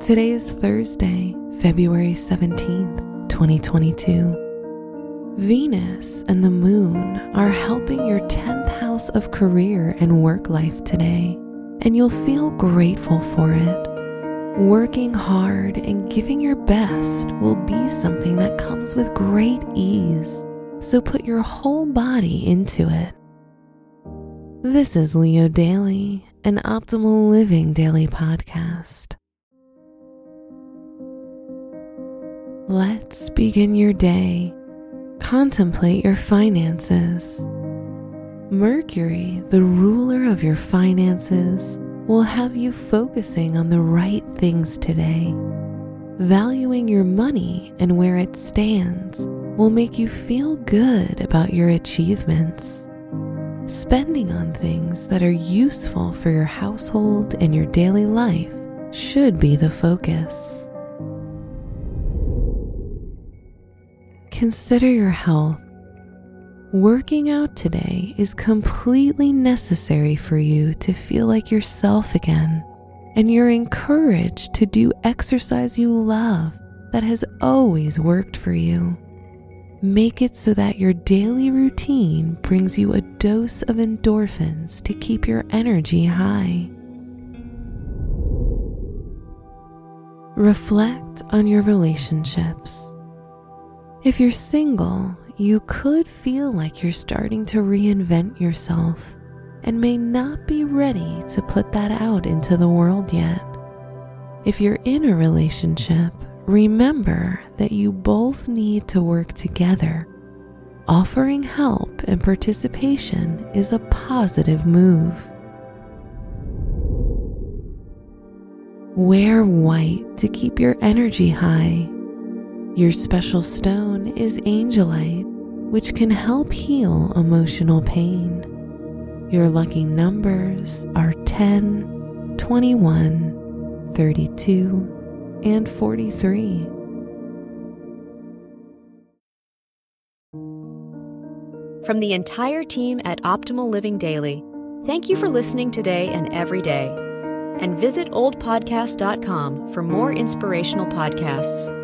Today is Thursday, February 17th, 2022. Venus and the moon are helping your 10th house of career and work life today, and you'll feel grateful for it. Working hard and giving your best will be something that comes with great ease, so put your whole body into it. This is Leo Daily, an optimal living daily podcast. Let's begin your day. Contemplate your finances. Mercury, the ruler of your finances, will have you focusing on the right things today. Valuing your money and where it stands will make you feel good about your achievements. Spending on things that are useful for your household and your daily life should be the focus. Consider your health. Working out today is completely necessary for you to feel like yourself again, and you're encouraged to do exercise you love that has always worked for you. Make it so that your daily routine brings you a dose of endorphins to keep your energy high. Reflect on your relationships. If you're single, you could feel like you're starting to reinvent yourself and may not be ready to put that out into the world yet. If you're in a relationship, remember that you both need to work together. Offering help and participation is a positive move. Wear white to keep your energy high your special stone is angelite, which can help heal emotional pain. Your lucky numbers are 10, 21, 32, and 43. From the entire team at Optimal Living Daily, thank you for listening today and every day. And visit oldpodcast.com for more inspirational podcasts.